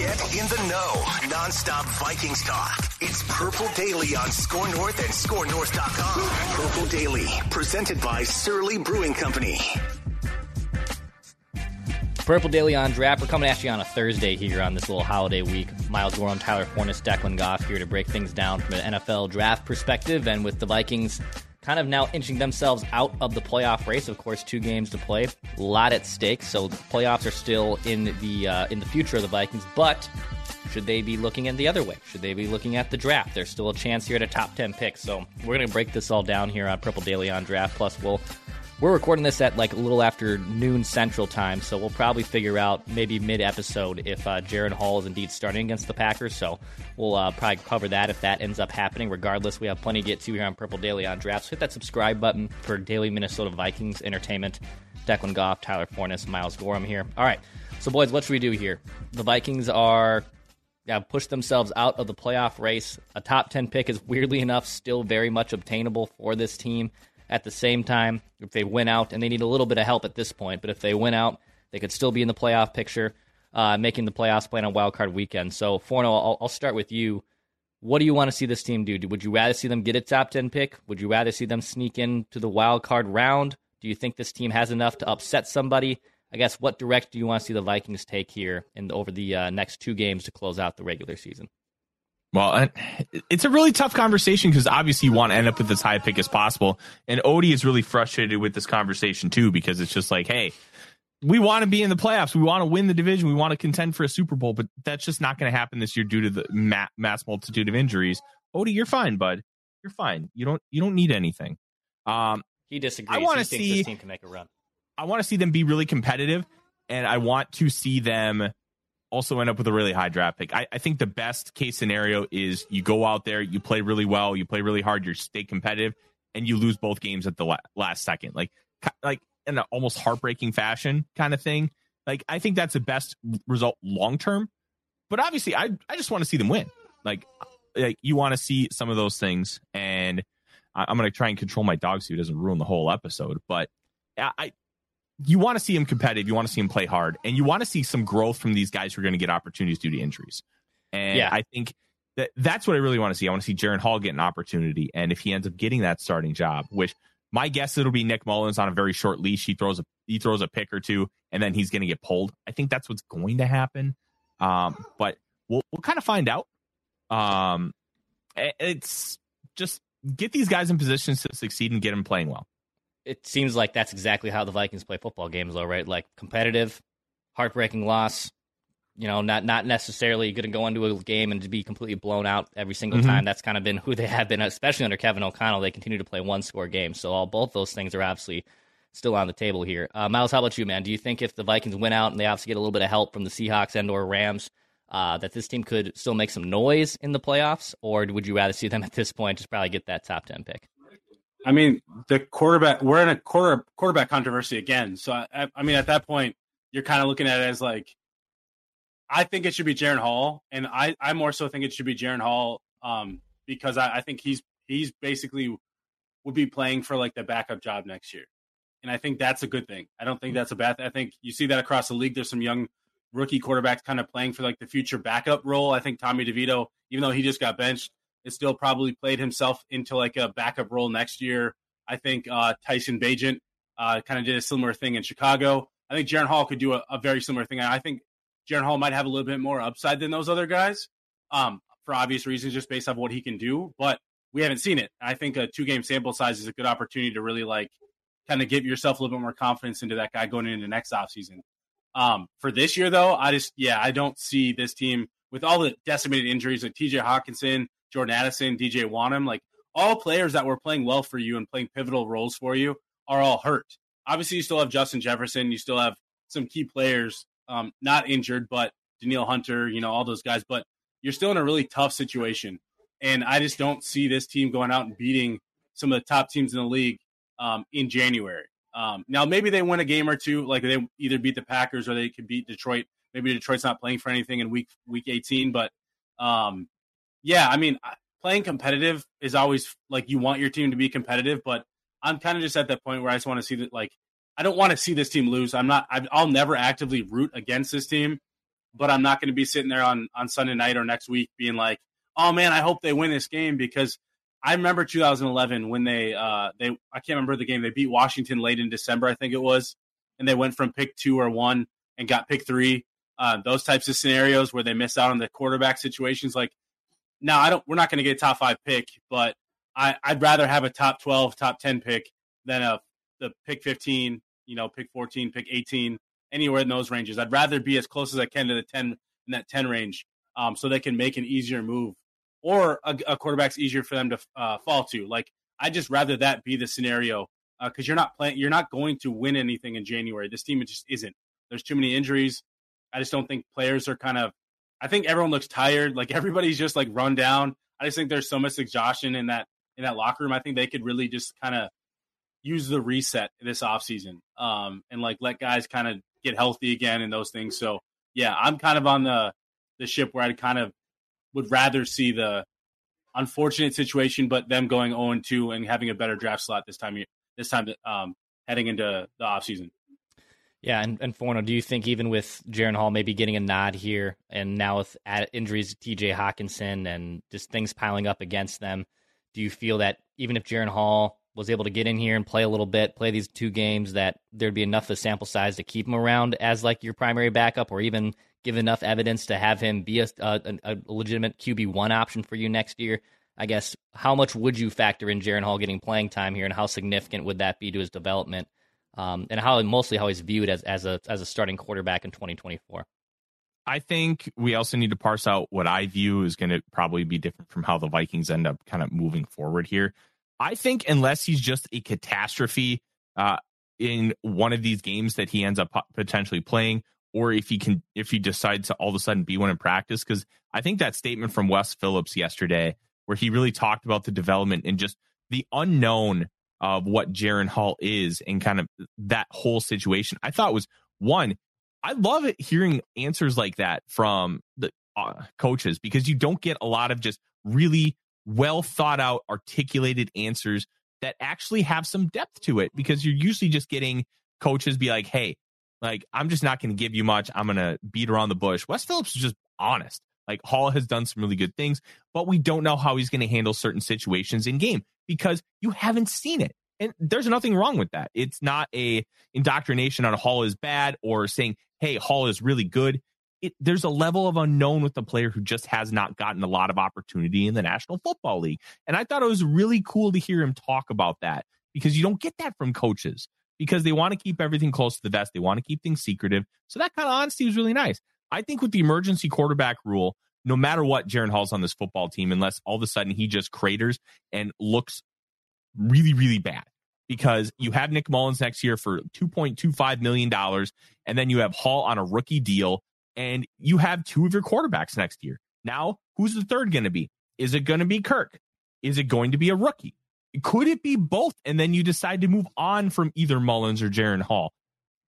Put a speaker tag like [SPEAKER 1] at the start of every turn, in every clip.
[SPEAKER 1] Get in the know. Non-stop Vikings talk. It's Purple Daily on Score North and ScoreNorth.com. Purple Daily, presented by Surly Brewing Company.
[SPEAKER 2] Purple Daily on draft. We're coming at you on a Thursday here on this little holiday week. Miles Gorham, Tyler Forness, Declan Goff here to break things down from an NFL draft perspective. And with the Vikings kind of now inching themselves out of the playoff race. Of course, two games to play, a lot at stake. So the playoffs are still in the uh, in the future of the Vikings. But should they be looking at the other way? Should they be looking at the draft? There's still a chance here at a top ten pick. So we're gonna break this all down here on Purple Daily on Draft. Plus, we'll we're recording this at like a little after noon Central Time, so we'll probably figure out maybe mid episode if uh, Jaren Hall is indeed starting against the Packers. So we'll uh, probably cover that if that ends up happening. Regardless, we have plenty to get to here on Purple Daily on Drafts. Hit that subscribe button for daily Minnesota Vikings entertainment. Declan Goff, Tyler Forness, Miles Gorham here. All right, so boys, what should we do here? The Vikings are yeah, pushed themselves out of the playoff race. A top 10 pick is weirdly enough still very much obtainable for this team. At the same time, if they win out, and they need a little bit of help at this point, but if they win out, they could still be in the playoff picture, uh, making the playoffs playing on wild card weekend. So, Forno, I'll, I'll start with you. What do you want to see this team do? Would you rather see them get a top 10 pick? Would you rather see them sneak into the wild card round? Do you think this team has enough to upset somebody? I guess what direction do you want to see the Vikings take here in over the uh, next two games to close out the regular season?
[SPEAKER 3] Well, it's a really tough conversation because obviously you want to end up with as high a pick as possible. And Odie is really frustrated with this conversation too because it's just like, hey, we want to be in the playoffs. We want to win the division. We want to contend for a Super Bowl, but that's just not going to happen this year due to the mass multitude of injuries. Odie, you're fine, bud. You're fine. You don't you don't need anything. Um,
[SPEAKER 2] he disagrees. I want to see this team can make a run.
[SPEAKER 3] I want to see them be really competitive, and I want to see them also end up with a really high draft pick. I, I, think the best case scenario is you go out there, you play really well, you play really hard, you stay competitive, and you lose both games at the la- last second, like like in an almost heartbreaking fashion kind of thing. Like I think that's the best result long term. But obviously, I I just want to see them win. Like uh, like you want to see some of those things, and I, I'm going to try and control my dog so he doesn't ruin the whole episode. But I you want to see him competitive. You want to see him play hard, and you want to see some growth from these guys who are going to get opportunities due to injuries. And yeah. I think that that's what I really want to see. I want to see Jaren Hall get an opportunity, and if he ends up getting that starting job, which my guess it'll be Nick Mullens on a very short leash. He throws a he throws a pick or two, and then he's going to get pulled. I think that's what's going to happen. Um, but we'll we'll kind of find out. Um, it's just get these guys in positions to succeed and get them playing well
[SPEAKER 2] it seems like that's exactly how the Vikings play football games, though, right? Like competitive, heartbreaking loss. You know, not not necessarily going to go into a game and to be completely blown out every single mm-hmm. time. That's kind of been who they have been, especially under Kevin O'Connell. They continue to play one score games, so all both those things are obviously still on the table here. Uh, Miles, how about you, man? Do you think if the Vikings win out and they obviously get a little bit of help from the Seahawks and or Rams, uh, that this team could still make some noise in the playoffs, or would you rather see them at this point just probably get that top ten pick?
[SPEAKER 4] I mean, the quarterback. We're in a quarter quarterback controversy again. So I, I mean, at that point, you're kind of looking at it as like, I think it should be Jaren Hall, and I I more so think it should be Jaren Hall, um, because I, I think he's he's basically would be playing for like the backup job next year, and I think that's a good thing. I don't think that's a bad. Thing. I think you see that across the league. There's some young rookie quarterbacks kind of playing for like the future backup role. I think Tommy DeVito, even though he just got benched, is still probably played himself into like a backup role next year. I think uh, Tyson Bagent uh, kind of did a similar thing in Chicago. I think Jaren Hall could do a, a, very similar thing. I think Jaren Hall might have a little bit more upside than those other guys, um, for obvious reasons, just based off what he can do. But we haven't seen it. I think a two game sample size is a good opportunity to really like kind of give yourself a little bit more confidence into that guy going into next offseason. Um, for this year, though, I just yeah, I don't see this team with all the decimated injuries like T.J. Hockenson, Jordan Addison, DJ Wonnum, like all players that were playing well for you and playing pivotal roles for you are all hurt. Obviously, you still have Justin Jefferson. You still have some key players um, not injured, but Danielle Hunter, you know, all those guys, but you're still in a really tough situation. And I just don't see this team going out and beating some of the top teams in the league um, in January. Um, now, maybe they win a game or two, like they either beat the Packers or they could beat Detroit. Maybe Detroit's not playing for anything in week week 18, but um, yeah, I mean, playing competitive is always like you want your team to be competitive, but I'm kind of just at that point where I just want to see that like I don't want to see this team lose. I'm not. I'll never actively root against this team, but I'm not going to be sitting there on on Sunday night or next week being like, oh man, I hope they win this game because I remember 2011 when they uh they I can't remember the game they beat Washington late in December I think it was, and they went from pick two or one and got pick three. Uh, those types of scenarios where they miss out on the quarterback situations, like now I don't we're not going to get a top five pick, but I I'd rather have a top 12, top 10 pick than a the pick 15, you know, pick 14, pick 18, anywhere in those ranges. I'd rather be as close as I can to the 10 in that 10 range, um, so they can make an easier move or a, a quarterback's easier for them to uh, fall to. Like I just rather that be the scenario because uh, you're not playing, you're not going to win anything in January. This team just isn't. There's too many injuries. I just don't think players are kind of. I think everyone looks tired. Like everybody's just like run down. I just think there's so much exhaustion in that in that locker room. I think they could really just kind of use the reset this offseason um, and like let guys kind of get healthy again and those things. So yeah, I'm kind of on the the ship where I kind of would rather see the unfortunate situation, but them going 0 2 and having a better draft slot this time. This time, um, heading into the offseason.
[SPEAKER 2] Yeah, and, and Forno, do you think even with Jaren Hall maybe getting a nod here, and now with injuries, T.J. Hockenson and just things piling up against them, do you feel that even if Jaren Hall was able to get in here and play a little bit, play these two games, that there'd be enough of a sample size to keep him around as like your primary backup, or even give enough evidence to have him be a, a, a legitimate QB one option for you next year? I guess how much would you factor in Jaren Hall getting playing time here, and how significant would that be to his development, um, and how mostly how he's viewed as as a as a starting quarterback in 2024?
[SPEAKER 3] I think we also need to parse out what I view is going to probably be different from how the Vikings end up kind of moving forward here. I think unless he's just a catastrophe uh, in one of these games that he ends up potentially playing, or if he can if he decides to all of a sudden be one in practice because i think that statement from wes phillips yesterday where he really talked about the development and just the unknown of what Jaren Hall is and kind of that whole situation i thought was one i love it hearing answers like that from the uh, coaches because you don't get a lot of just really well thought out articulated answers that actually have some depth to it because you're usually just getting coaches be like hey like, I'm just not going to give you much. I'm going to beat around the bush. Wes Phillips is just honest. Like, Hall has done some really good things, but we don't know how he's going to handle certain situations in game because you haven't seen it. And there's nothing wrong with that. It's not a indoctrination on Hall is bad or saying, hey, Hall is really good. It, there's a level of unknown with the player who just has not gotten a lot of opportunity in the National Football League. And I thought it was really cool to hear him talk about that because you don't get that from coaches because they want to keep everything close to the vest. They want to keep things secretive. So that kind of honesty was really nice. I think with the emergency quarterback rule, no matter what Jaren Hall's on this football team, unless all of a sudden he just craters and looks really, really bad. Because you have Nick Mullens next year for $2.25 million, and then you have Hall on a rookie deal, and you have two of your quarterbacks next year. Now, who's the third going to be? Is it going to be Kirk? Is it going to be a rookie? Could it be both? And then you decide to move on from either Mullens or Jaren Hall.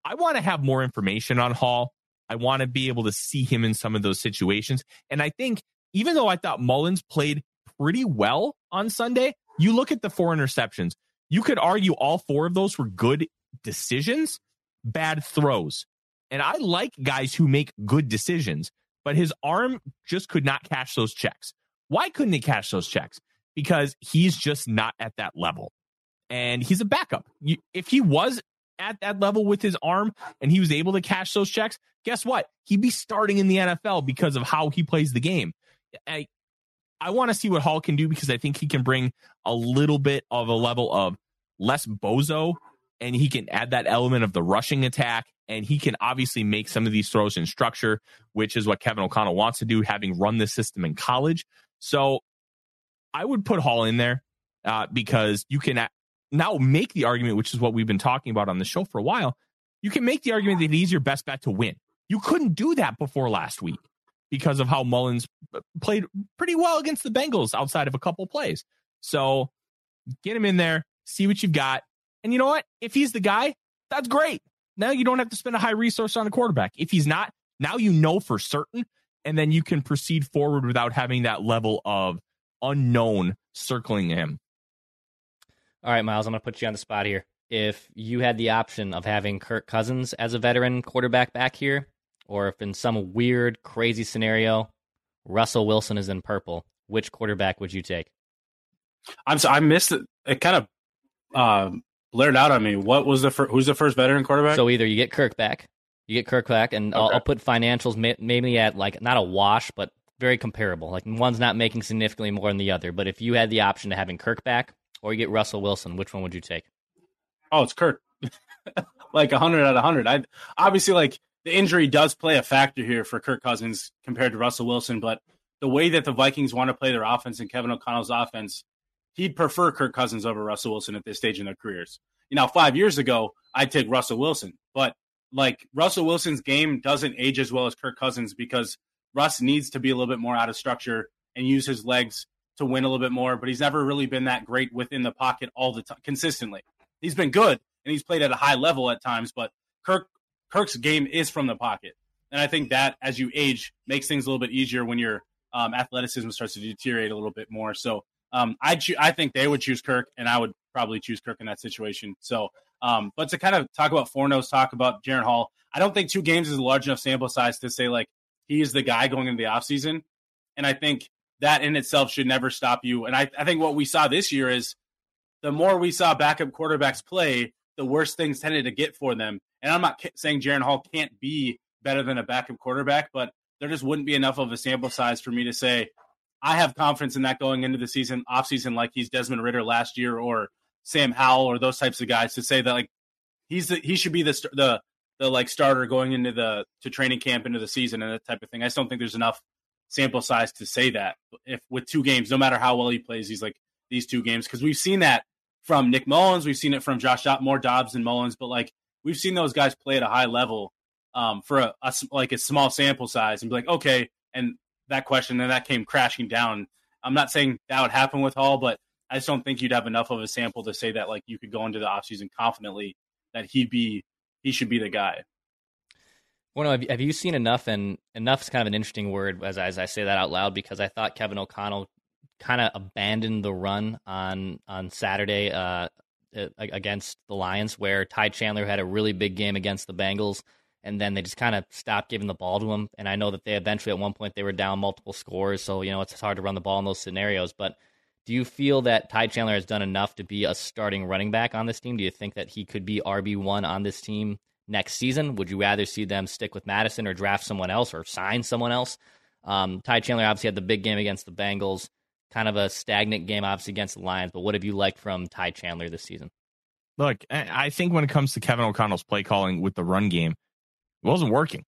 [SPEAKER 3] I want to have more information on Hall. I want to be able to see him in some of those situations. And I think even though I thought Mullens played pretty well on Sunday, you look at the four interceptions. You could argue all four of those were good decisions, bad throws. And I like guys who make good decisions, but his arm just could not cash those checks. Why couldn't he cash those checks? because he's just not at that level. And he's a backup. If he was at that level with his arm and he was able to cash those checks, guess what? He'd be starting in the NFL because of how he plays the game. I, I want to see what Hall can do because I think he can bring a little bit of a level of less bozo and he can add that element of the rushing attack and he can obviously make some of these throws in structure, which is what Kevin O'Connell wants to do, having run this system in college. So I would put Hall in there uh, because you can now make the argument, which is what we've been talking about on the show for a while. You can make the argument that he's your best bet to win. You couldn't do that before last week because of how Mullens uh, played pretty well against the Bengals outside of a couple plays. So get him in there, see what you've got. And you know what? If he's the guy, that's great. Now you don't have to spend a high resource on a quarterback. If he's not, now you know for certain, and then you can proceed forward without having that level of unknown circling him.
[SPEAKER 2] All right, Miles, I'm going to put you on the spot here. If you had the option of having Kirk Cousins as a veteran quarterback back here, or if in some weird, crazy scenario, Russell Wilson is in purple, which quarterback would you take?
[SPEAKER 4] I'm so, I missed it. It kind of uh, blared out on me. What was the fir- who's the first veteran quarterback?
[SPEAKER 2] So either you get Kirk back, you get Kirk back, and okay. I'll, I'll, put financials may- maybe at like not a wash, but very comparable. Like one's not making significantly more than the other. But if you had the option to having Kirk back or you get Russell Wilson, which one would you take?
[SPEAKER 4] Oh, it's Kirk. like hundred out of hundred. I obviously like the injury does play a factor here for Kirk Cousins compared to Russell Wilson, but the way that the Vikings want to play their offense and Kevin O'Connell's offense, he'd prefer Kirk Cousins over Russell Wilson at this stage in their careers. You know, five years ago, I'd take Russell Wilson, but like Russell Wilson's game doesn't age as well as Kirk Cousins because Russ needs to be a little bit more out of structure and use his legs to win a little bit more, but he's never really been that great within the pocket all the time consistently. He's been good and he's played at a high level at times, but Kirk Kirk's game is from the pocket. And I think that as you age makes things a little bit easier when your um, athleticism starts to deteriorate a little bit more. So um, I cho- I think they would choose Kirk, and I would probably choose Kirk in that situation. So, um, but to kind of talk about Fornos, talk about Jaren Hall, I don't think two games is a large enough sample size to say like he is the guy going into the offseason. And I think that in itself should never stop you. And I, I think what we saw this year is the more we saw backup quarterbacks play, the worse things tended to get for them. And I'm not saying Jaren Hall can't be better than a backup quarterback, but there just wouldn't be enough of a sample size for me to say I have confidence in that going into the season, off season, like he's Desmond Ridder last year or Sam Howell or those types of guys to say that like he's the, he should be the the the like starter going into the to training camp into the season and that type of thing. I just don't think there's enough sample size to say that if with two games, no matter how well he plays, he's like these two games because we've seen that from Nick Mullens, we've seen it from Josh more Dobbs and Mullens, but like we've seen those guys play at a high level um, for a, a, like a small sample size and be like, okay, and that question then that came crashing down. I'm not saying that would happen with Hall, but I just don't think you'd have enough of a sample to say that like you could go into the offseason confidently that he'd be he should be the guy.
[SPEAKER 2] Well, have, have you seen enough? And enough is kind of an interesting word as, as I say that out loud because I thought Kevin O'Connell kind of abandoned the run on on Saturday uh, against the Lions, where Ty Chandler had a really big game against the Bengals, and then they just kind of stopped giving the ball to him. And I know that they eventually at one point they were down multiple scores, so you know it's hard to run the ball in those scenarios. But do you feel that Ty Chandler has done enough to be a starting running back on this team? Do you think that he could be RB one on this team next season? Would you rather see them stick with Mattison or draft someone else or sign someone else? Um, Ty Chandler obviously had the big game against the Bengals, kind of a stagnant game obviously against the Lions. But what have you liked from Ty Chandler this season?
[SPEAKER 3] Look, I think when it comes to Kevin O'Connell's play calling with the run game, it wasn't working.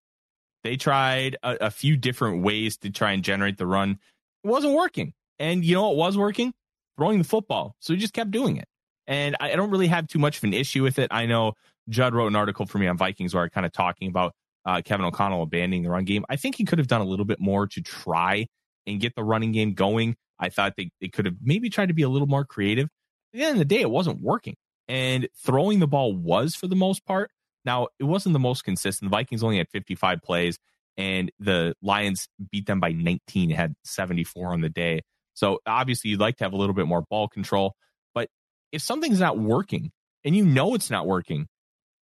[SPEAKER 3] They tried a, a few different ways to try and generate the run. It wasn't working. And you know what was working? Throwing the football. So he just kept doing it. And I, I don't really have too much of an issue with it. I know Judd wrote an article for me on Vikings where I kind of talking about uh, Kevin O'Connell abandoning the run game. I think he could have done a little bit more to try and get the running game going. I thought they, they could have maybe tried to be a little more creative. At the end of the day, it wasn't working. And throwing the ball was for the most part. Now, it wasn't the most consistent. The Vikings only had 55 plays, and the Lions beat them by 19, had 74 on the day. So obviously, you'd like to have a little bit more ball control. But if something's not working and you know it's not working,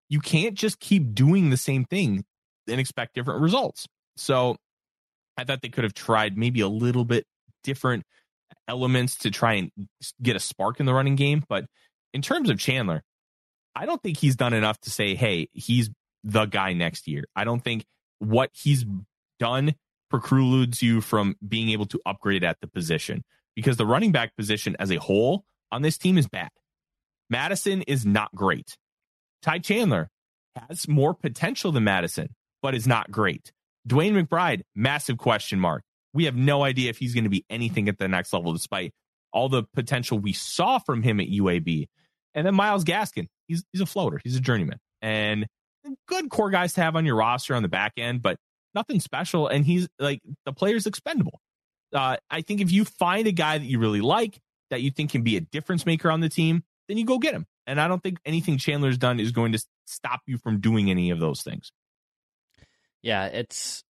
[SPEAKER 3] you can't just keep doing the same thing and expect different results. So I thought they could have tried maybe a little bit different elements to try and get a spark in the running game. But in terms of Chandler, I don't think he's done enough to say, hey, he's the guy next year. I don't think what he's done precludes you from being able to upgrade at the position because the running back position as a whole on this team is bad. Mattison is not great. Ty Chandler has more potential than Mattison, but is not great. DeWayne McBride, massive question mark. We have no idea if he's going to be anything at the next level, despite all the potential we saw from him at UAB. And then Myles Gaskin, he's he's a floater, he's a journeyman, and good core guys to have on your roster on the back end, but nothing special. And he's like the player's expendable. Uh, I think if you find a guy that you really like, that you think can be a difference maker on the team, then you go get him. And I don't think anything Chandler's done is going to stop you from doing any of those things.
[SPEAKER 2] Yeah, it's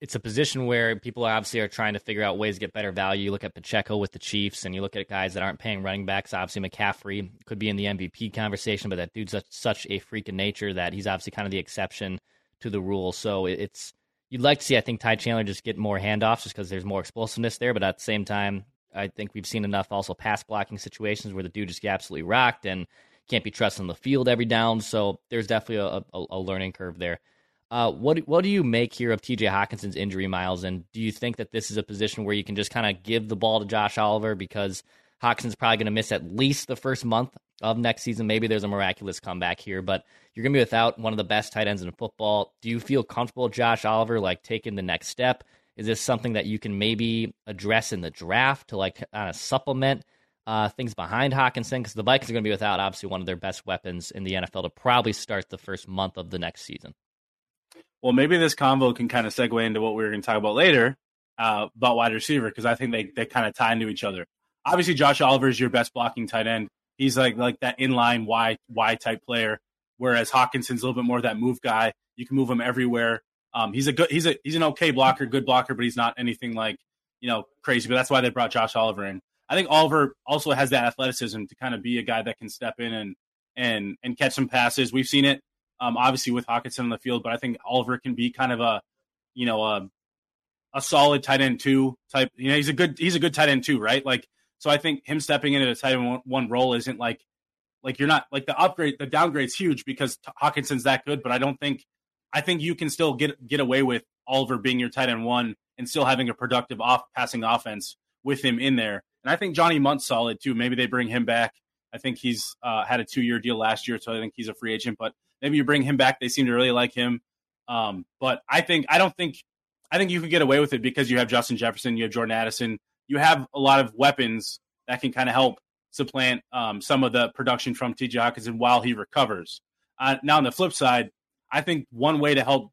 [SPEAKER 2] it's a position where people obviously are trying to figure out ways to get better value. You look at Pacheco with the Chiefs, and you look at guys that aren't paying running backs. Obviously, McCaffrey could be in the MVP conversation, but that dude's such, such a freak of nature that he's obviously kind of the exception to the rule. So it's you'd like to see, I think, Ty Chandler just get more handoffs just because there's more explosiveness there. But at the same time, I think we've seen enough also pass blocking situations where the dude just absolutely rocked and can't be trusted on the field every down. So there's definitely a, a, a learning curve there. Uh, what what do you make here of T.J. Hockenson's injury, Miles? And do you think that this is a position where you can just kind of give the ball to Josh Oliver because Hockenson's probably going to miss at least the first month of next season? Maybe there's a miraculous comeback here, but you're going to be without one of the best tight ends in football. Do you feel comfortable, Josh Oliver, like taking the next step? Is this something that you can maybe address in the draft to like kind of supplement uh, things behind Hockenson Because the Vikings are going to be without obviously one of their best weapons in the NFL to probably start the first month of the next season.
[SPEAKER 4] Well, maybe this convo can kind of segue into what we are going to talk about later uh, about wide receiver because I think they, they kind of tie into each other. Obviously, Josh Oliver is your best blocking tight end. He's like like that inline Y Y type player, whereas Hockenson's a little bit more that move guy. You can move him everywhere. Um, he's a good he's a he's an okay blocker, good blocker, but he's not anything like you know crazy. But that's why they brought Josh Oliver in. I think Oliver also has that athleticism to kind of be a guy that can step in and and and catch some passes. We've seen it um, obviously with Hockenson on the field, but I think Oliver can be kind of a, you know, a, a solid tight end two type. You know, he's a good he's a good tight end two, right? Like, so I think him stepping into the tight end one role isn't like like you're not like the upgrade the downgrade's huge because Hockenson's that good, but I don't think I think you can still get get away with Oliver being your tight end one and still having a productive off passing offense with him in there. And I think Johnny Mundt's solid too. Maybe they bring him back. I think he's uh, had a two year deal last year, so I think he's a free agent. But Maybe you bring him back. They seem to really like him. Um, but I think I don't think I think you can get away with it because you have Justin Jefferson, you have Jordan Addison, you have a lot of weapons that can kind of help supplant um, some of the production from T.J. Hockenson while he recovers. Uh, now on the flip side, I think one way to help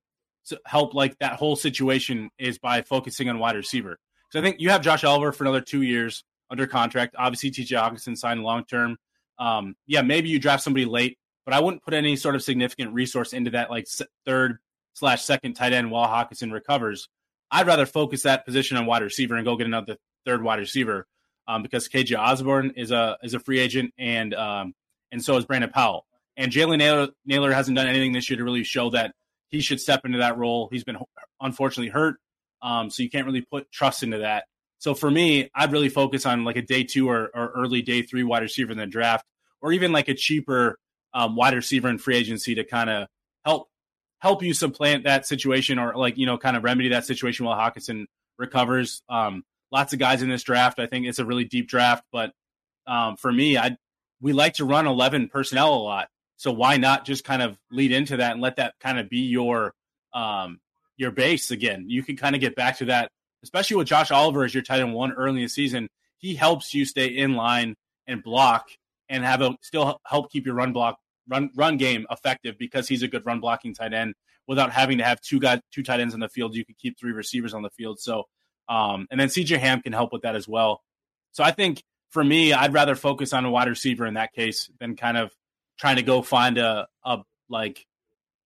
[SPEAKER 4] to help like that whole situation is by focusing on wide receiver. So I think you have Josh Oliver for another two years under contract. Obviously, T.J. Hockenson signed long term. Um, yeah, maybe you draft somebody late but I wouldn't put any sort of significant resource into that like third slash second tight end while Hockenson recovers. I'd rather focus that position on wide receiver and go get another third wide receiver um, because KJ Osborn is a is a free agent and um, and so is Brandon Powell. And Jalen Naylor, Nailor hasn't done anything this year to really show that he should step into that role. He's been unfortunately hurt, um, so you can't really put trust into that. So for me, I'd really focus on like a day two or, or early day three wide receiver in the draft, or even like a cheaper um, wide receiver in free agency to kind of help help you supplant that situation or like you know kind of remedy that situation while Hockenson recovers. Um, lots of guys in this draft. I think it's a really deep draft, but um, for me, I we like to run eleven personnel a lot. So why not just kind of lead into that and let that kind of be your um, your base again? You can kind of get back to that, especially with Josh Oliver as your tight end one early in the season. He helps you stay in line and block and have a still help keep your run block run run game effective because he's a good run blocking tight end without having to have two guys two tight ends on the field. You could keep three receivers on the field. So um, and then CJ Ham can help with that as well. So I think for me, I'd rather focus on a wide receiver in that case than kind of trying to go find a, a like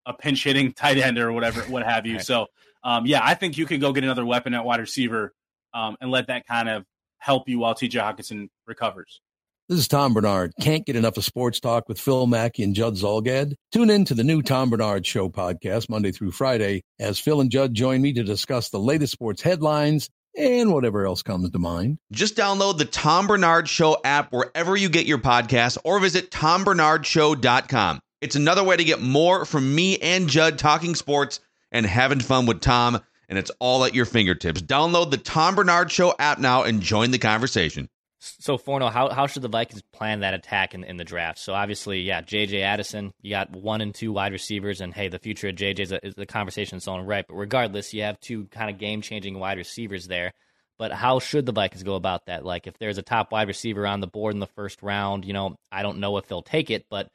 [SPEAKER 4] a pinch hitting tight end or whatever, what have you. So um, yeah, I think you could go get another weapon at wide receiver um, and let that kind of help you while TJ Hockenson recovers.
[SPEAKER 5] This is Tom Barnard. Can't get enough of sports talk with Phil Mackey and Judd Zulgad? Tune in to the new Tom Barnard Show podcast Monday through Friday as Phil and Judd join me to discuss the latest sports headlines and whatever else comes to mind.
[SPEAKER 6] Just download the Tom Barnard Show app wherever you get your podcasts or visit tombarnardshow.com. It's another way to get more from me and Judd talking sports and having fun with Tom, and it's all at your fingertips. Download the Tom Barnard Show app now and join the conversation.
[SPEAKER 2] So Forno, how how should the Vikings plan that attack in, in the draft? So obviously, yeah, J.J. Addison, you got one and two wide receivers, and hey, the future of J.J. is, a, is the conversation its own right. But regardless, you have two kind of game changing wide receivers there. But how should the Vikings go about that? Like, if there's a top wide receiver on the board in the first round, you know, I don't know if they'll take it, but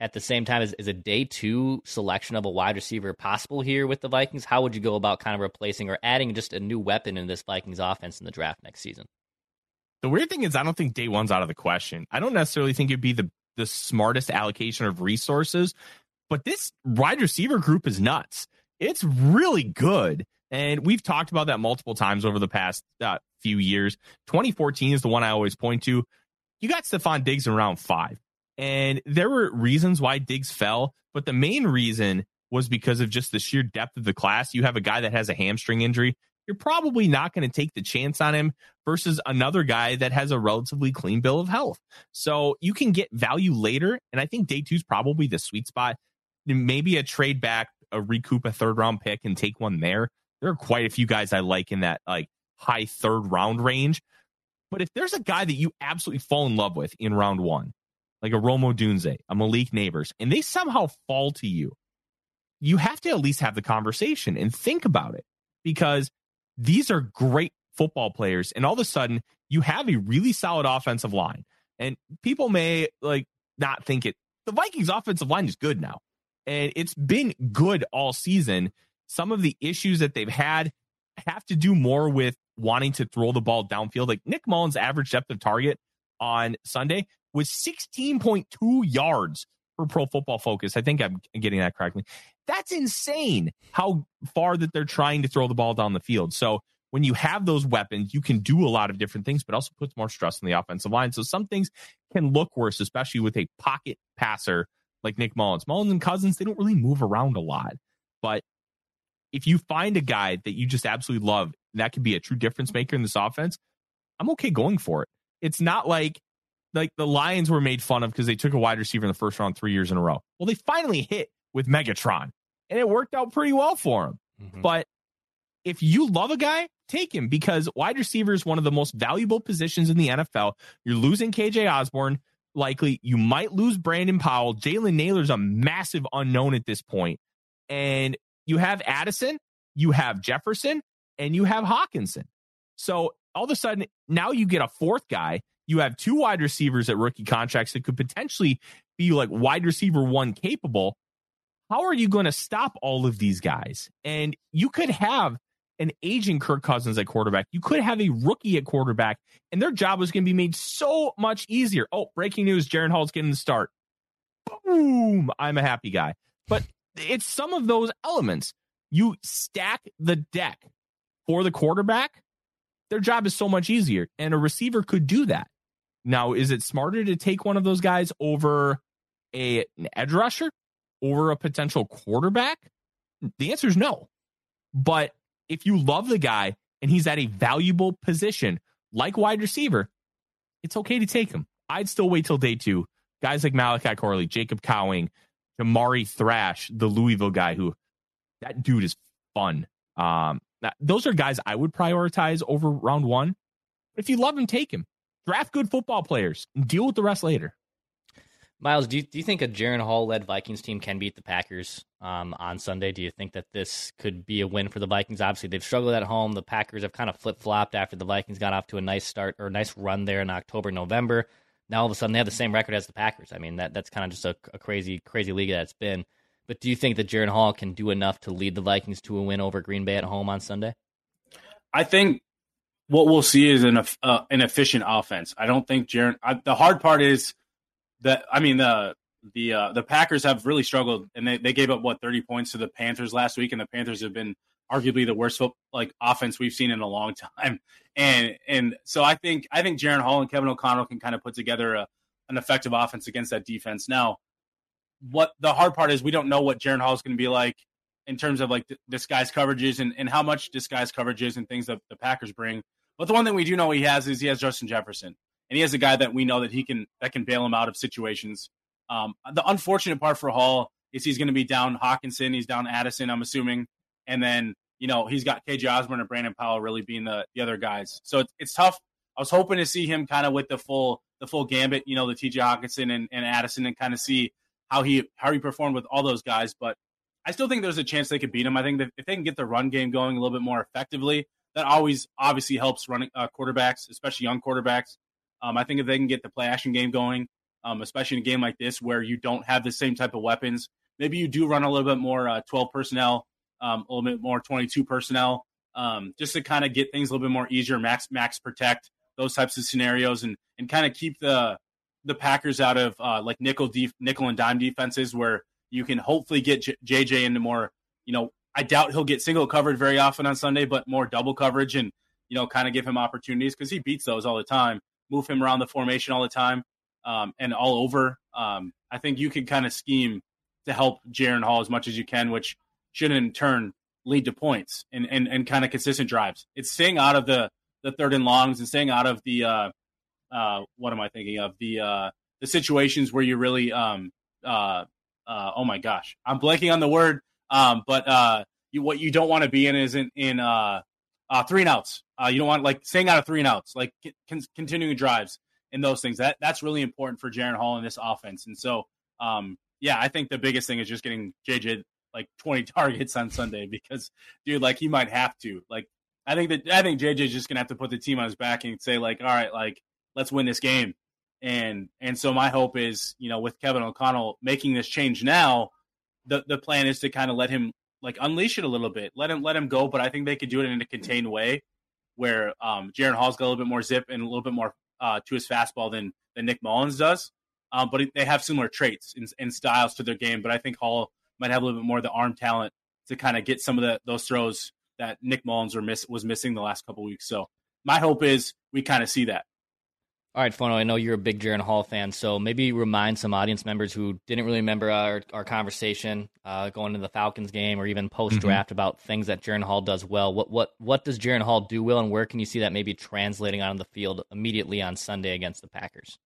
[SPEAKER 2] At the same time, is, is a day two selection of a wide receiver possible here with the Vikings? How would you go about kind of replacing or adding just a new weapon in this Vikings offense in the draft next season?
[SPEAKER 3] The weird thing is, I don't think day one's out of the question. I don't necessarily think it'd be the the smartest allocation of resources, but this wide receiver group is nuts. It's really good. And we've talked about that multiple times over the past uh, few years. 2014 is the one I always point to. You got Stefon Diggs in round five, and there were reasons why Diggs fell, but the main reason was because of just the sheer depth of the class. You have a guy that has a hamstring injury. You're probably not going to take the chance on him versus another guy that has a relatively clean bill of health. So you can get value later. And I think day two is probably the sweet spot. Maybe a trade back, a recoup a third round pick and take one there there are quite a few guys I like in that like high third round range. But if there's a guy that you absolutely fall in love with in round one, like a Rome Odunze, a Malik Nabers, and they somehow fall to you, you have to at least have the conversation and think about it because these are great football players. And all of a sudden, you have a really solid offensive line. And people may like not think it. The Vikings offensive line is good now. And it's been good all season some of the issues that they've had have to do more with wanting to throw the ball downfield. Like Nick Mullens' average depth of target on Sunday was 16.2 yards for Pro Football Focus. I think I'm getting that correctly. That's insane how far that they're trying to throw the ball down the field. So when you have those weapons, you can do a lot of different things, but also puts more stress on the offensive line. So some things can look worse, especially with a pocket passer like Nick Mullens. Mullens and Cousins, they don't really move around a lot. But if you find a guy that you just absolutely love, that could be a true difference maker in this offense, I'm okay going for it. It's not like like the Lions were made fun of because they took a wide receiver in the first round three years in a row. Well, they finally hit with Megatron, and it worked out pretty well for them. Mm-hmm. But if you love a guy, take him because wide receiver is one of the most valuable positions in the NFL. You're losing KJ Osborn. Likely, you might lose Brandon Powell. Jalen Nailor's a massive unknown at this point. And you have Addison, you have Jefferson, and you have Hockenson. So all of a sudden, now you get a fourth guy. You have two wide receivers at rookie contracts that could potentially be like wide receiver one capable. How are you going to stop all of these guys? And you could have an aging Kirk Cousins at quarterback. You could have a rookie at quarterback, and their job was going to be made so much easier. Oh, breaking news Jaren Hall's getting the start. Boom. I'm a happy guy. But it's some of those elements. You stack the deck for the quarterback, their job is so much easier. And a receiver could do that. Now, is it smarter to take one of those guys over a, an edge rusher, over a potential quarterback? The answer is no. But if you love the guy and he's at a valuable position like wide receiver, it's okay to take him. I'd still wait till day two. Guys like Malachi Corley, Jacob Cowing, Jamari Thrash, the Louisville guy who that dude is fun. Um, those are guys I would prioritize over round one. If you love him, take him. Draft good football players deal with the rest later.
[SPEAKER 2] Miles, do you, do you think a Jaren Hall led Vikings team can beat the Packers um, on Sunday? Do you think that this could be a win for the Vikings? Obviously, they've struggled at home. The Packers have kind of flip flopped after the Vikings got off to a nice start or a nice run there in October, November now all of a sudden they have the same record as the Packers. I mean, that that's kind of just a, a crazy, crazy league that's been. But do you think that Jaren Hall can do enough to lead the Vikings to a win over Green Bay at home on Sunday?
[SPEAKER 4] I think what we'll see is an uh, an efficient offense. I don't think Jaren. the hard part is that I mean the the uh, the Packers have really struggled, and they, they gave up what thirty points to the Panthers last week, and the Panthers have been arguably the worst like offense we've seen in a long time. And and so I think I think Jaren Hall and Kevin O'Connell can kind of put together a, an effective offense against that defense. Now, what the hard part is we don't know what Jaren Hall is going to be like in terms of like disguise coverages and, and how much disguise coverages and things that the Packers bring. But the one thing we do know he has is he has Justin Jefferson, and he has a guy that we know that he can that can bail him out of situations. Um, the unfortunate part for Hall is he's going to be down Hockenson, he's down Addison, I'm assuming, and then you know, he's got KJ Osborn and Brandon Powell really being the, the other guys. So it's, it's tough. I was hoping to see him kind of with the full the full gambit, you know, the TJ Hockenson and, and Addison and kind of see how he how he performed with all those guys. But I still think there's a chance they could beat him. I think that if they can get the run game going a little bit more effectively, that always obviously helps running uh, quarterbacks, especially young quarterbacks. Um, I think if they can get the play action game going, um, especially in a game like this where you don't have the same type of weapons. Maybe you do run a little bit more uh, 12 personnel, um, a little bit more 22 personnel, um, just to kind of get things a little bit more easier, max max protect those types of scenarios, and and kind of keep the the Packers out of uh, like nickel def- nickel and dime defenses where you can hopefully get J- JJ into more. You know, I doubt he'll get single covered very often on Sunday, but more double coverage and you know kind of give him opportunities because he beats those all the time. Move him around the formation all the time um, and all over. Um, I think you can kind of scheme to help Jaren Hall as much as you can, which should in turn lead to points and and, and kind of consistent drives. It's staying out of the the third and longs and staying out of the uh, uh, what am I thinking of the uh, the situations where you really um uh, uh oh my gosh I'm blanking on the word um but uh you what you don't want to be in is in in uh, uh three and outs. Uh you don't want like staying out of three and outs like con- continuing drives and those things. That that's really important for Jaren Hall in this offense. And so um yeah I think the biggest thing is just getting JJ like 20 targets on Sunday because dude like he might have to. Like I think that I think JJ's just gonna have to put the team on his back and say like all right like let's win this game. And and so my hope is, you know, with Kevin O'Connell making this change now, the the plan is to kind of let him like unleash it a little bit, let him let him go. But I think they could do it in a contained way, where um, Jaren Hall's got a little bit more zip and a little bit more uh, to his fastball than than Nick Mullens does. Um, but they have similar traits and, and styles to their game. But I think Hall might have a little bit more of the arm talent to kind of get some of the, those throws that Nick Mullens miss, was missing the last couple weeks. So my hope is we kind of see that.
[SPEAKER 2] All right, Forno, I know you're a big Jaren Hall fan, so maybe remind some audience members who didn't really remember our, our conversation uh, going to the Falcons game or even post draft mm-hmm. about things that Jaren Hall does well. What what what does Jaren Hall do well, and where can you see that maybe translating on the field immediately on Sunday against the Packers?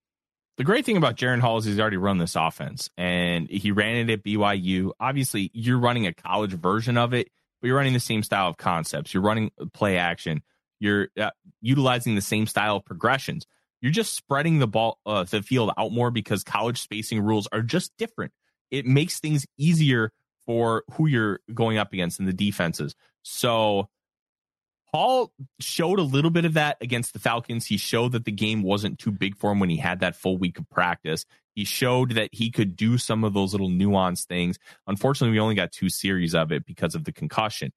[SPEAKER 3] The great thing about Jaren Hall is he's already run this offense, and he ran it at BYU. Obviously, you're running a college version of it, but you're running the same style of concepts. You're running play action. You're uh, utilizing the same style of progressions you're just spreading the ball, uh, the field out more because college spacing rules are just different. It makes things easier for who you're going up against in the defenses. So Hall showed a little bit of that against the Falcons. He showed that the game wasn't too big for him when he had that full week of practice. He showed that he could do some of those little nuanced things. Unfortunately, we only got two series of it because of the concussion.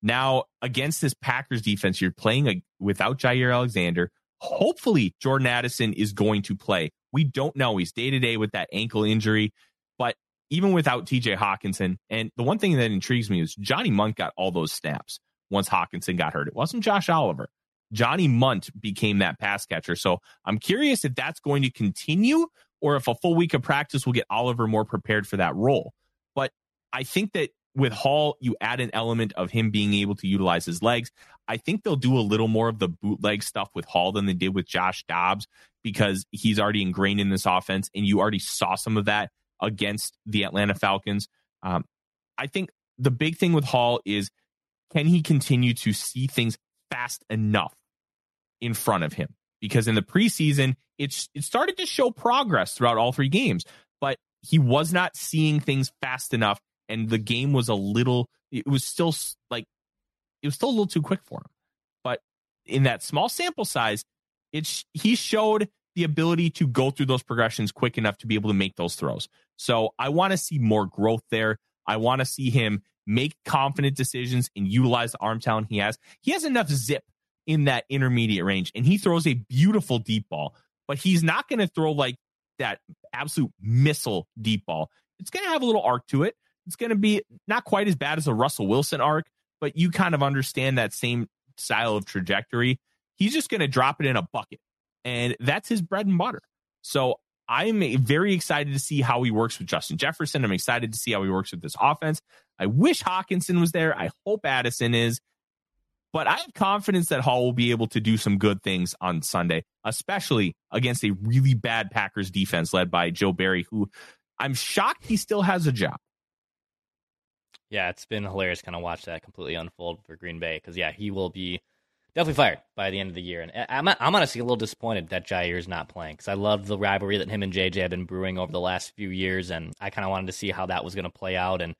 [SPEAKER 3] Now, against this Packers defense, you're playing a, without Jaire Alexander, Hopefully, Jordan Addison is going to play. We don't know. He's day to day with that ankle injury. But even without TJ Hockenson, and the one thing that intrigues me is Johnny Mundt got all those snaps once Hockenson got hurt. It wasn't Josh Oliver. Johnny Mundt became that pass catcher. So I'm curious if that's going to continue or if a full week of practice will get Oliver more prepared for that role. But I think that with Hall, you add an element of him being able to utilize his legs. I think they'll do a little more of the bootleg stuff with Hall than they did with Josh Dobbs because he's already ingrained in this offense, and you already saw some of that against the Atlanta Falcons. Um, I think the big thing with Hall is can he continue to see things fast enough in front of him? Because in the preseason, it's it started to show progress throughout all three games, but he was not seeing things fast enough and the game was a little it was still like it was still a little too quick for him. But in that small sample size it's he showed the ability to go through those progressions quick enough to be able to make those throws. So i want to see more growth there. I want to see him make confident decisions and utilize the arm talent he has. He has enough zip in that intermediate range and he throws a beautiful deep ball but he's not going to throw like that absolute missile deep ball. It's going to have a little arc to it it's going to be not quite as bad as a Russell Wilson arc, but you kind of understand that same style of trajectory. He's just going to drop it in a bucket, and that's his bread and butter. So I'm very excited to see how he works with Justin Jefferson. I'm excited to see how he works with this offense. I wish Hockenson was there. I hope Addison is. But I have confidence that Hall will be able to do some good things on Sunday, especially against a really bad Packers defense led by Joe Barry, who I'm shocked he still has a job.
[SPEAKER 2] Yeah, it's been hilarious kind of watch that completely unfold for Green Bay because yeah, he will be definitely fired by the end of the year. And eh, I'm I'm honestly a little disappointed that Jaire is not playing because I love the rivalry that him and JJ have been brewing over the last few years, and I kind of wanted to see how that was going to play out. And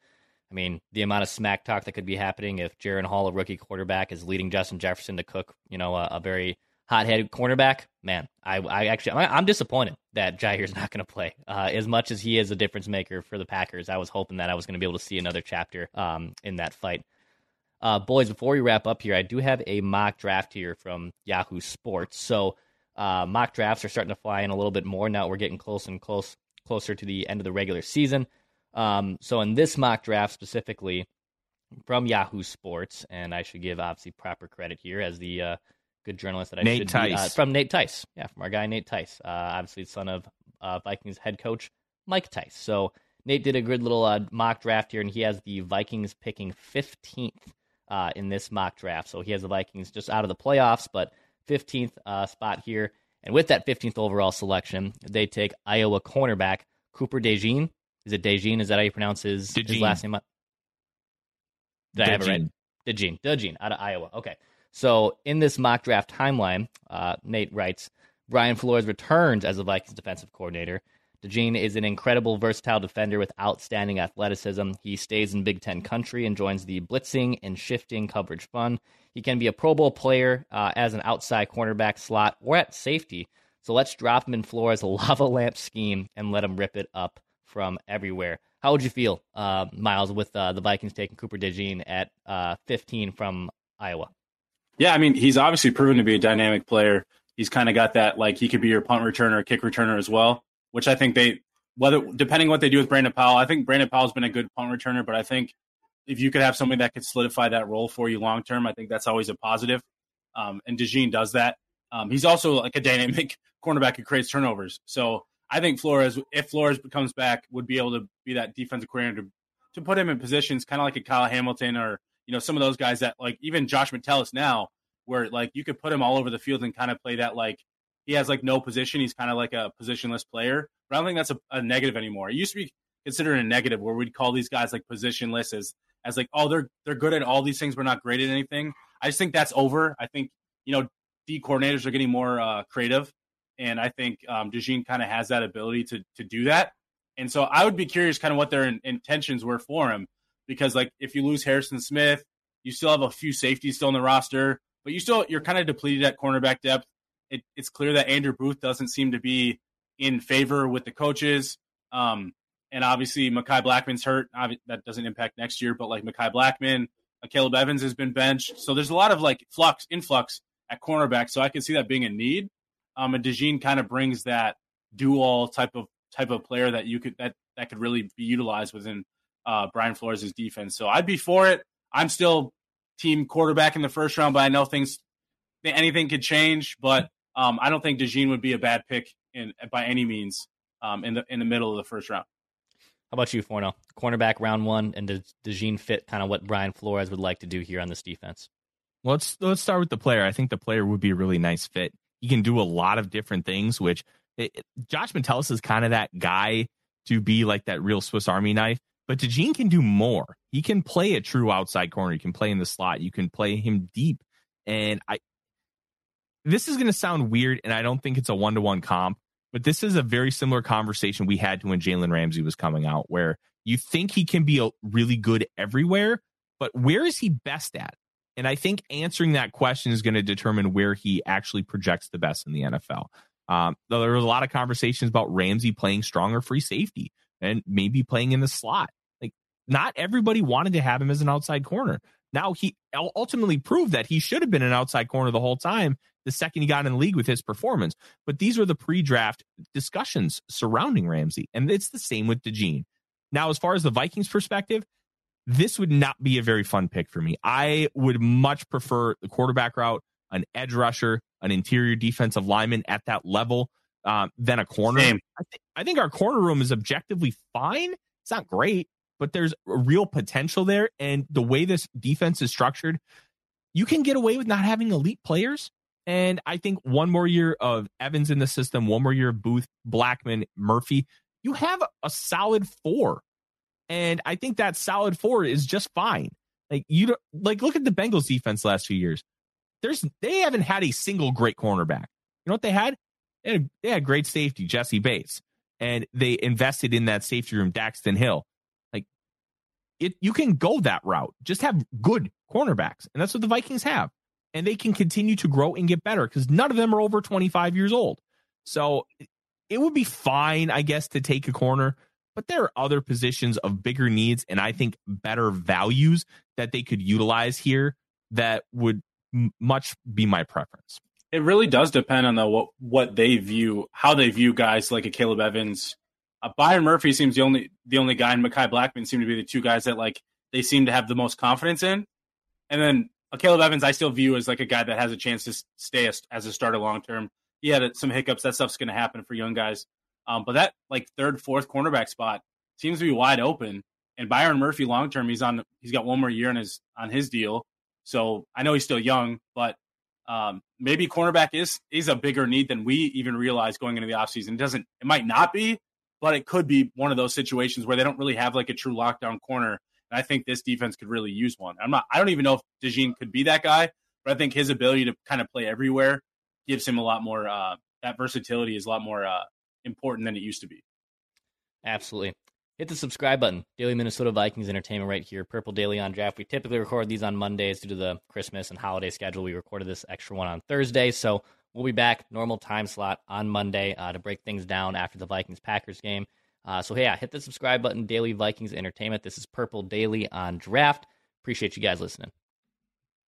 [SPEAKER 2] I mean, the amount of smack talk that could be happening if Jaren Hall, a rookie quarterback, is leading Justin Jefferson to cook, you know, a, a very hot-headed cornerback, man, I, I actually I'm disappointed that Jaire's not going to play. Uh, as much as he is a difference maker for the Packers, I was hoping that I was going to be able to see another chapter um, in that fight. Uh, boys, before we wrap up here, I do have a mock draft here from Yahoo Sports. So uh, mock drafts are starting to fly in a little bit more now. We're getting close and close closer to the end of the regular season. Um, so in this mock draft specifically from Yahoo Sports, and I should give obviously proper credit here as the uh, good journalist that I
[SPEAKER 3] Nate
[SPEAKER 2] should
[SPEAKER 3] Tice.
[SPEAKER 2] be. Uh, from Nate Tice. Yeah, from our guy Nate Tice. Uh, obviously, son of uh, Vikings head coach Mike Tice. So Nate did a good little uh, mock draft here, and he has the Vikings picking 15th uh, in this mock draft. So he has the Vikings just out of the playoffs, but 15th uh, spot here. And with that 15th overall selection, they take Iowa cornerback Cooper DeJean. Is it DeJean? Is that how you pronounce his, his last name? Did I have it right? DeJean. DeJean out of Iowa. Okay. So in this mock draft timeline, uh, Nate writes Brian Flores returns as the Vikings defensive coordinator. DeJean is an incredible, versatile defender with outstanding athleticism. He stays in Big Ten country and joins the blitzing and shifting coverage fun. He can be a Pro Bowl player uh, as an outside cornerback slot or at safety. So let's drop him in Flores' lava lamp scheme and let him rip it up from everywhere. How would you feel, uh, Miles, with uh, the Vikings taking Cooper DeJean at uh, 15 from Iowa?
[SPEAKER 4] Yeah, I mean, he's obviously proven to be a dynamic player. He's kind of got that like he could be your punt returner, kick returner as well, which I think they whether depending what they do with Brandon Powell, I think Brandon Powell's been a good punt returner, but I think if you could have somebody that could solidify that role for you long term, I think that's always a positive. Um, and DeJean does that. Um, he's also like a dynamic cornerback who creates turnovers. So I think Flores, if Flores comes back, would be able to be that defensive coordinator to, to put him in positions kind of like a Kyle Hamilton or you know some of those guys that like even Josh Metellus now, where like you could put him all over the field and kind of play that like he has like no position. He's kind of like a positionless player. But I don't think that's a, a negative anymore. It used to be considered a negative where we'd call these guys like positionless as as like oh they're they're good at all these things, but not great at anything. I just think that's over. I think you know D coordinators are getting more uh, creative, and I think um, DeJean kind of has that ability to to do that. And so I would be curious, kind of what their in- intentions were for him, because like if you lose Harrison Smith, you still have a few safeties still in the roster, but you still you're kind of depleted at cornerback depth. It, it's clear that Andrew Booth doesn't seem to be in favor with the coaches. Um, and obviously, Mekhi Blackman's hurt. That doesn't impact next year, but like Mekhi Blackman, uh, Caleb Evans has been benched. So there's a lot of like flux, influx at cornerback. So I can see that being a need. Um, and DeJean kind of brings that dual type of type of player that you could that that could really be utilized within uh, Brian Flores' defense. So I'd be for it. I'm still team quarterback in the first round, but I know things anything could change. But um, I don't think DeJean would be a bad pick in by any means um, in the in the middle of the first round.
[SPEAKER 2] How about you, Forno? Cornerback round one, and does DeJean fit kind of what Brian Flores would like to do here on this defense?
[SPEAKER 3] Let's let's start with the player. I think the player would be a really nice fit. He can do a lot of different things, which it, it- Josh Metellus is kind of that guy to be like that real Swiss Army knife. But DeJean can do more. He can play a true outside corner. He can play in the slot. You can play him deep. And I, this is going to sound weird, and I don't think it's a one to one comp, but this is a very similar conversation we had to when Jalen Ramsey was coming out, where you think he can be a really good everywhere, but where is he best at? And I think answering that question is going to determine where he actually projects the best in the NFL. Um, there was a lot of conversations about Ramsey playing stronger free safety and maybe playing in the slot. Like, not everybody wanted to have him as an outside corner. Now he ultimately proved that he should have been an outside corner the whole time. The second he got in the league with his performance, but these were the pre-draft discussions surrounding Ramsey, and it's the same with DeJean. Now, as far as the Vikings' perspective, this would not be a very fun pick for me. I would much prefer the quarterback route, an edge rusher, an interior defensive lineman at that level um, than a corner. I, thi- I think our corner room is objectively fine. It's not great, but there's a real potential there. And the way this defense is structured, you can get away with not having elite players. And I think one more year of Evans in the system, one more year of Booth, Blackman, Murphy, you have a solid four. And I think that solid four is just fine. Like you don't like look at the Bengals defense last few years. There's they haven't had a single great cornerback. You know what they had? They had, they had great safety, Jessie Bates, and they invested in that safety room, Daxton Hill. Like it, you can go that route. Just have good cornerbacks, and that's what the Vikings have. and they can continue to grow and get better because none of them are over 25 years old. So it would be fine, I guess, to take a corner, but there are other positions of bigger needs and I think better values that they could utilize here that would m- much be my preference.
[SPEAKER 4] It really does depend on the what what they view, how they view guys like a Caleb Evans. Uh, Byron Murphy seems the only the only guy, and Mekhi Blackman seem to be the two guys that like they seem to have the most confidence in. And then uh, Caleb Evans, I still view as like a guy that has a chance to stay as, as a starter long term. He had some hiccups. That stuff's going to happen for young guys. Um, but that like third, fourth cornerback spot seems to be wide open. And Byron Murphy, long term, he's on. He's got one more year on his on his deal. So I know he's still young, but um, maybe cornerback is is a bigger need than we even realize going into the offseason. It doesn't it might not be, but it could be one of those situations where they don't really have like a true lockdown corner. And I think this defense could really use one. I'm not I don't even know if DeJean could be that guy, but I think his ability to kind of play everywhere gives him a lot more uh, that versatility is a lot more uh, important than it used to be.
[SPEAKER 2] Absolutely hit the subscribe button. Daily Minnesota Vikings Entertainment right here. Purple Daily on Draft. We typically record these on Mondays due to the Christmas and holiday schedule. We recorded this extra one on Thursday, so we'll be back normal time slot on Monday uh, to break things down after the Vikings Packers game. Uh, so yeah, hit the subscribe button. Daily Vikings Entertainment. This is Purple Daily on Draft. Appreciate you guys listening.